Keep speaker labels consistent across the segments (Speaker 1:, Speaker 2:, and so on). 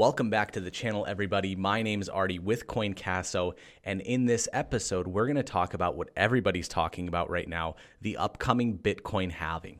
Speaker 1: Welcome back to the channel, everybody. My name is Artie with CoinCasso, and in this episode, we're going to talk about what everybody's talking about right now the upcoming Bitcoin halving.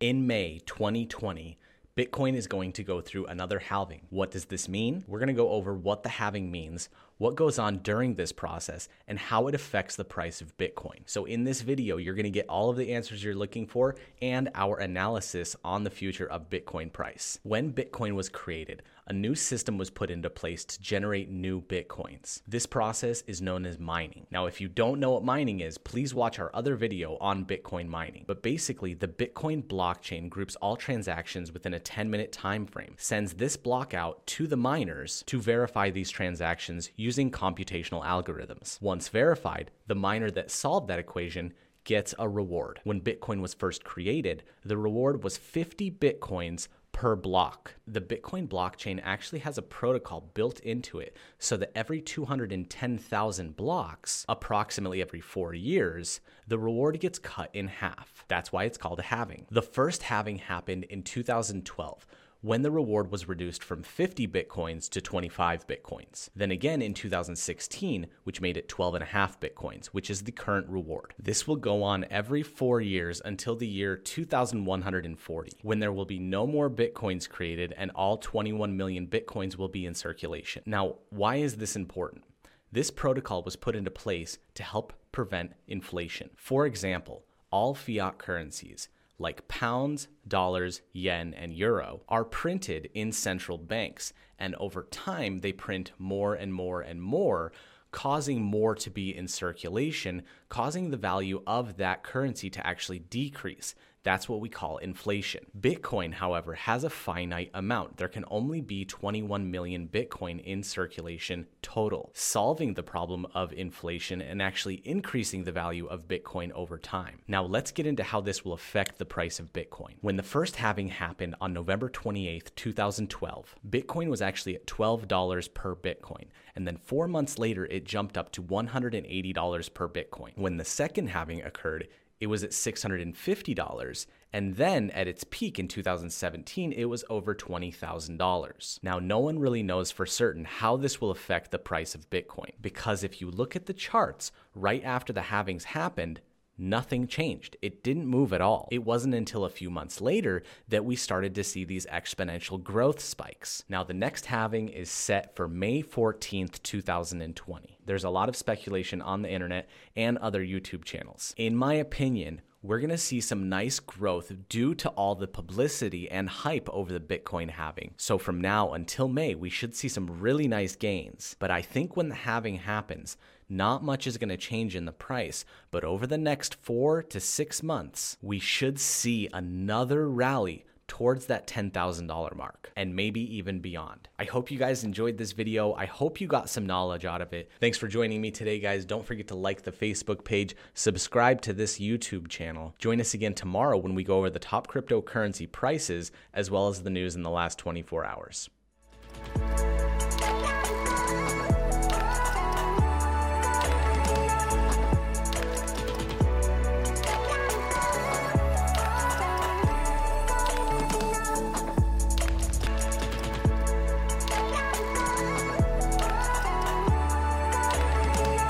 Speaker 1: In May 2020, Bitcoin is going to go through another halving. What does this mean? We're going to go over what the halving means, what goes on during this process, and how it affects the price of Bitcoin. So, in this video, you're going to get all of the answers you're looking for and our analysis on the future of Bitcoin price. When Bitcoin was created, a new system was put into place to generate new Bitcoins. This process is known as mining. Now, if you don't know what mining is, please watch our other video on Bitcoin mining. But basically, the Bitcoin blockchain groups all transactions within a 10 minute time frame, sends this block out to the miners to verify these transactions computational algorithms. Once verified, the miner that solved that equation gets a reward. When Bitcoin was first created, the reward was 50 Bitcoins per block. The Bitcoin blockchain actually has a protocol built into it so that every 210,000 blocks, approximately every four years, the reward gets cut in half. That's why it's called a halving. The first halving happened in 2012 when the reward was reduced from 50 bitcoins to 25 bitcoins. Then again in 2016, which made it 12 and a half bitcoins, which is the current reward. This will go on every four years until the year 2140, when there will be no more bitcoins created and all 21 million bitcoins will be in circulation. Now, why is this important? This protocol was put into place to help prevent inflation. For example, all fiat currencies, like pounds, dollars, yen, and euro, are printed in central banks. And over time, they print more and more and more, causing more to be in circulation, causing the value of that currency to actually decrease. That's what we call inflation. Bitcoin, however, has a finite amount. There can only be 21 million Bitcoin in circulation total, solving the problem of inflation and actually increasing the value of Bitcoin over time. Now, let's get into how this will affect the price of Bitcoin. When the first halving happened on November 28th, 2012, Bitcoin was actually at $12 per Bitcoin. And then four months later, it jumped up to $180 per Bitcoin. When the second halving occurred, it was at $650. And then at its peak in 2017, it was over $20,000. Now, no one really knows for certain how this will affect the price of Bitcoin because if you look at the charts right after the halvings happened, nothing changed. It didn't move at all. It wasn't until a few months later that we started to see these exponential growth spikes. Now, the next halving is set for May 14th, 2020. There's a lot of speculation on the internet and other YouTube channels. In my opinion, we're going to see some nice growth due to all the publicity and hype over the Bitcoin halving. So from now until May, we should see some really nice gains. But I think when the halving happens, not much is going to change in the price, but over the next four to six months, we should see another rally towards that $10,000 mark and maybe even beyond. I hope you guys enjoyed this video. I hope you got some knowledge out of it. Thanks for joining me today, guys. Don't forget to like the Facebook page, subscribe to this YouTube channel. Join us again tomorrow when we go over the top cryptocurrency prices as well as the news in the last 24 hours.